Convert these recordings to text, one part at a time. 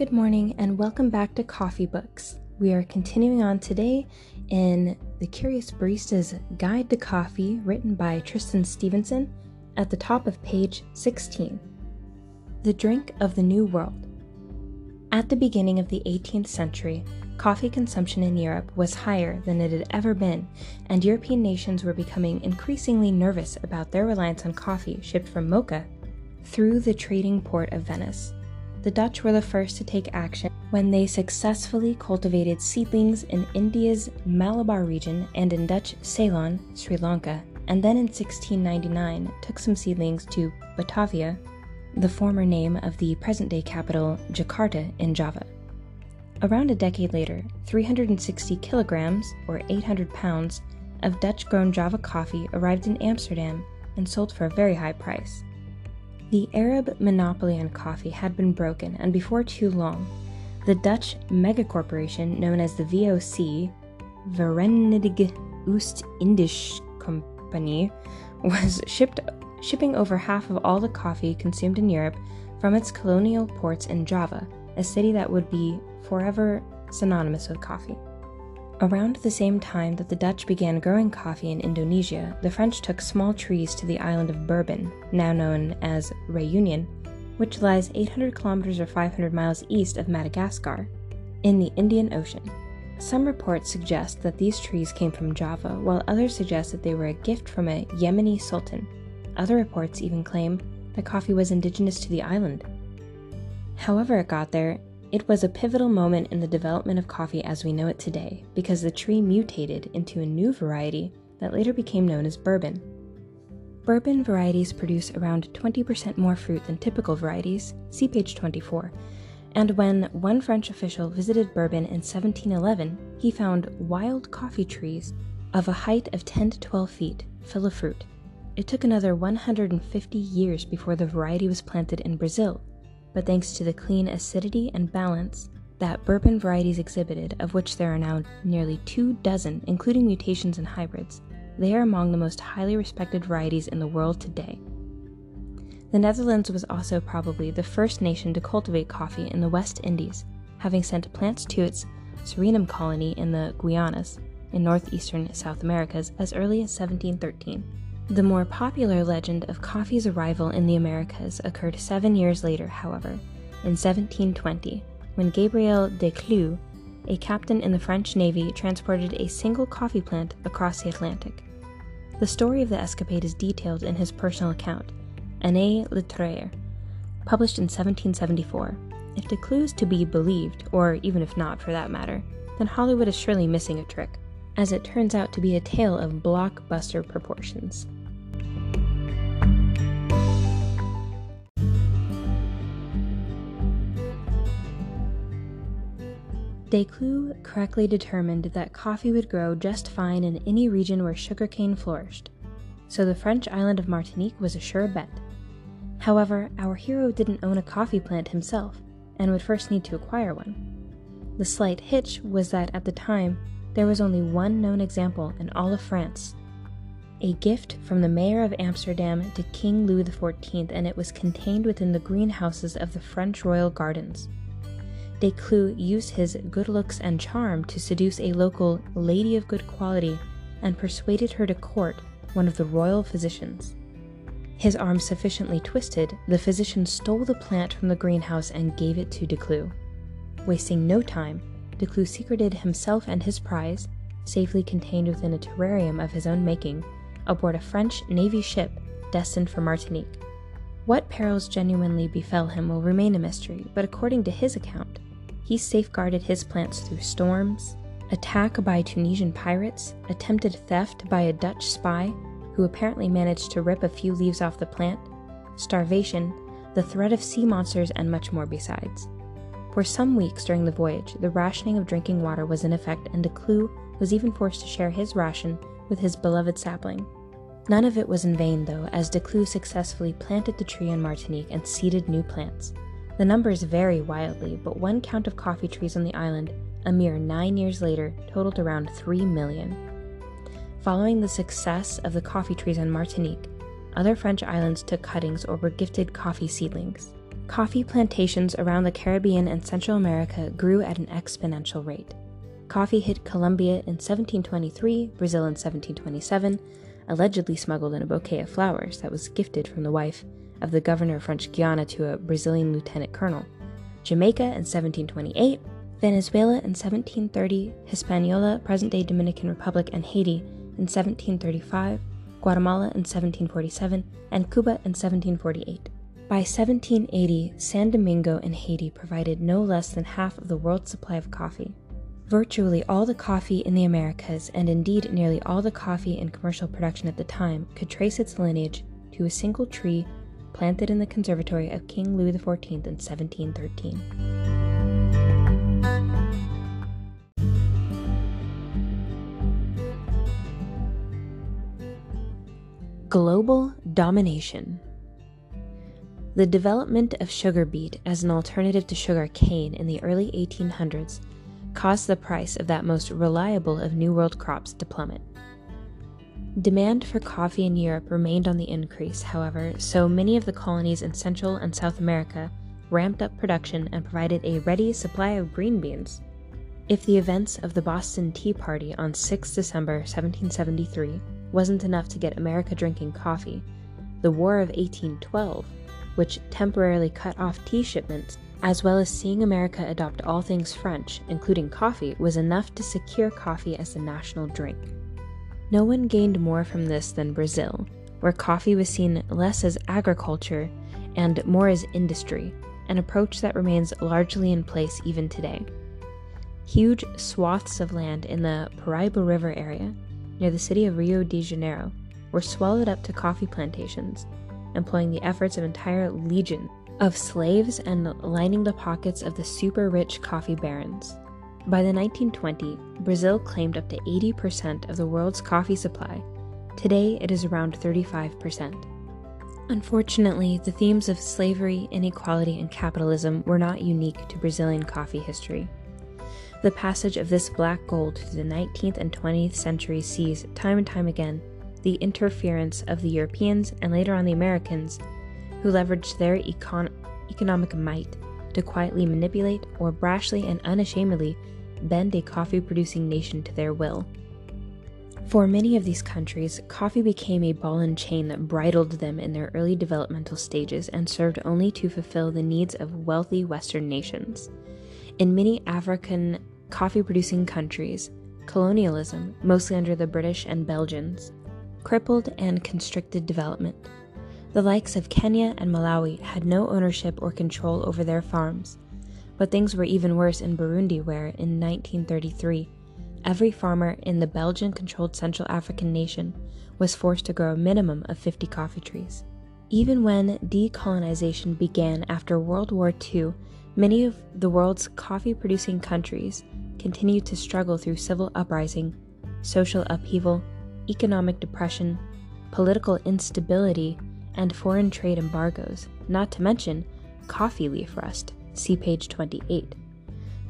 Good morning and welcome back to Coffee Books. We are continuing on today in The Curious Barista's Guide to Coffee, written by Tristan Stevenson, at the top of page 16. The Drink of the New World. At the beginning of the 18th century, coffee consumption in Europe was higher than it had ever been, and European nations were becoming increasingly nervous about their reliance on coffee shipped from Mocha through the trading port of Venice the Dutch were the first to take action when they successfully cultivated seedlings in India's Malabar region and in Dutch Ceylon, Sri Lanka, and then in 1699 took some seedlings to Batavia, the former name of the present day capital, Jakarta, in Java. Around a decade later, 360 kilograms, or 800 pounds, of Dutch grown Java coffee arrived in Amsterdam and sold for a very high price. The Arab monopoly on coffee had been broken, and before too long, the Dutch megacorporation known as the VOC, Verenigde Oost-Indische Company, was shipped, shipping over half of all the coffee consumed in Europe from its colonial ports in Java, a city that would be forever synonymous with coffee. Around the same time that the Dutch began growing coffee in Indonesia, the French took small trees to the island of Bourbon, now known as Reunion, which lies 800 kilometers or 500 miles east of Madagascar, in the Indian Ocean. Some reports suggest that these trees came from Java, while others suggest that they were a gift from a Yemeni sultan. Other reports even claim that coffee was indigenous to the island. However, it got there, it was a pivotal moment in the development of coffee as we know it today because the tree mutated into a new variety that later became known as bourbon. Bourbon varieties produce around 20% more fruit than typical varieties, see page 24. And when one French official visited Bourbon in 1711, he found wild coffee trees of a height of 10 to 12 feet, full of fruit. It took another 150 years before the variety was planted in Brazil, but thanks to the clean acidity and balance that bourbon varieties exhibited, of which there are now nearly two dozen, including mutations and hybrids, they are among the most highly respected varieties in the world today. The Netherlands was also probably the first nation to cultivate coffee in the West Indies, having sent plants to its Suriname colony in the Guianas, in northeastern South Americas, as early as 1713. The more popular legend of coffee's arrival in the Americas occurred seven years later, however, in 1720, when Gabriel de Declue, a captain in the French Navy, transported a single coffee plant across the Atlantic. The story of the escapade is detailed in his personal account, Année littéraire, published in 1774. If de Clieu is to be believed, or even if not for that matter, then Hollywood is surely missing a trick, as it turns out to be a tale of blockbuster proportions. Declue correctly determined that coffee would grow just fine in any region where sugarcane flourished, so the French island of Martinique was a sure bet. However, our hero didn't own a coffee plant himself, and would first need to acquire one. The slight hitch was that at the time, there was only one known example in all of France a gift from the mayor of Amsterdam to King Louis XIV, and it was contained within the greenhouses of the French royal gardens. Declue used his good looks and charm to seduce a local lady of good quality and persuaded her to court one of the royal physicians. His arm sufficiently twisted, the physician stole the plant from the greenhouse and gave it to de Clieu. Wasting no time, de Clieu secreted himself and his prize, safely contained within a terrarium of his own making, aboard a French Navy ship destined for Martinique. What perils genuinely befell him will remain a mystery, but according to his account, he safeguarded his plants through storms, attack by Tunisian pirates, attempted theft by a Dutch spy who apparently managed to rip a few leaves off the plant, starvation, the threat of sea monsters, and much more besides. For some weeks during the voyage, the rationing of drinking water was in effect, and de Clieu was even forced to share his ration with his beloved sapling. None of it was in vain, though, as de Clieu successfully planted the tree in Martinique and seeded new plants. The numbers vary wildly, but one count of coffee trees on the island, a mere nine years later, totaled around 3 million. Following the success of the coffee trees on Martinique, other French islands took cuttings or were gifted coffee seedlings. Coffee plantations around the Caribbean and Central America grew at an exponential rate. Coffee hit Colombia in 1723, Brazil in 1727, allegedly smuggled in a bouquet of flowers that was gifted from the wife of the governor of French Guiana to a Brazilian lieutenant colonel, Jamaica in 1728, Venezuela in 1730, Hispaniola, present day Dominican Republic, and Haiti in 1735, Guatemala in 1747, and Cuba in 1748. By 1780, San Domingo and Haiti provided no less than half of the world's supply of coffee. Virtually all the coffee in the Americas, and indeed nearly all the coffee in commercial production at the time, could trace its lineage to a single tree planted in the conservatory of King Louis XIV in 1713. Global domination. The development of sugar beet as an alternative to sugar cane in the early 1800s caused the price of that most reliable of New World crops to plummet. Demand for coffee in Europe remained on the increase, however, so many of the colonies in Central and South America ramped up production and provided a ready supply of green beans. If the events of the Boston Tea Party on 6 December 1773 wasn't enough to get America drinking coffee, the War of 1812, which temporarily cut off tea shipments, as well as seeing America adopt all things French, including coffee, was enough to secure coffee as the national drink. No one gained more from this than Brazil, where coffee was seen less as agriculture and more as industry, an approach that remains largely in place even today. Huge swaths of land in the Paraiba River area, near the city of Rio de Janeiro, were swallowed up to coffee plantations, employing the efforts of entire legions of slaves and lining the pockets of the super rich coffee barons. By the 1920s, Brazil claimed up to 80% of the world's coffee supply. Today, it is around 35%. Unfortunately, the themes of slavery, inequality, and capitalism were not unique to Brazilian coffee history. The passage of this black gold through the 19th and 20th centuries sees, time and time again, the interference of the Europeans and later on the Americans who leveraged their econ- economic might to quietly manipulate or brashly and unashamedly bend a coffee producing nation to their will. For many of these countries, coffee became a ball and chain that bridled them in their early developmental stages and served only to fulfill the needs of wealthy Western nations. In many African coffee producing countries, colonialism, mostly under the British and Belgians, crippled and constricted development. The likes of Kenya and Malawi had no ownership or control over their farms. But things were even worse in Burundi, where, in 1933, every farmer in the Belgian controlled Central African nation was forced to grow a minimum of 50 coffee trees. Even when decolonization began after World War II, many of the world's coffee producing countries continued to struggle through civil uprising, social upheaval, economic depression, political instability, and foreign trade embargoes, not to mention coffee leaf rust, see page 28,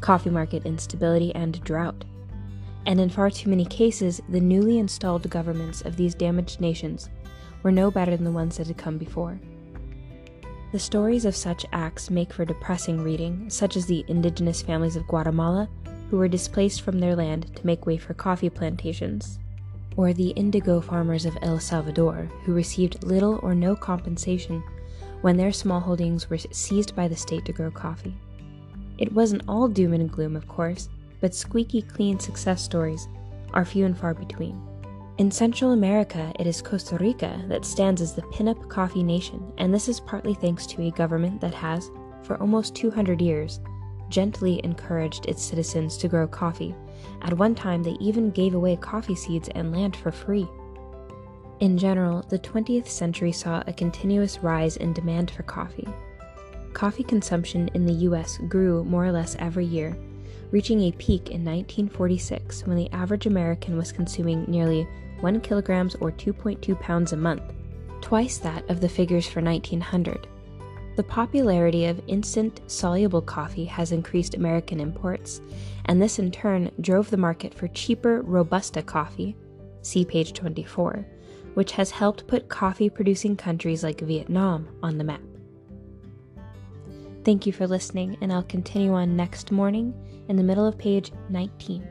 coffee market instability, and drought. And in far too many cases, the newly installed governments of these damaged nations were no better than the ones that had come before. The stories of such acts make for depressing reading, such as the indigenous families of Guatemala who were displaced from their land to make way for coffee plantations or the indigo farmers of El Salvador, who received little or no compensation when their small holdings were seized by the state to grow coffee. It wasn't all doom and gloom, of course, but squeaky clean success stories are few and far between. In Central America, it is Costa Rica that stands as the pinup coffee nation, and this is partly thanks to a government that has, for almost 200 years, gently encouraged its citizens to grow coffee. At one time, they even gave away coffee seeds and land for free. In general, the 20th century saw a continuous rise in demand for coffee. Coffee consumption in the US grew more or less every year, reaching a peak in 1946 when the average American was consuming nearly 1 kilograms or 2.2 pounds a month, twice that of the figures for 1900. The popularity of instant soluble coffee has increased American imports, and this in turn drove the market for cheaper Robusta coffee, see page 24, which has helped put coffee producing countries like Vietnam on the map. Thank you for listening, and I'll continue on next morning in the middle of page 19.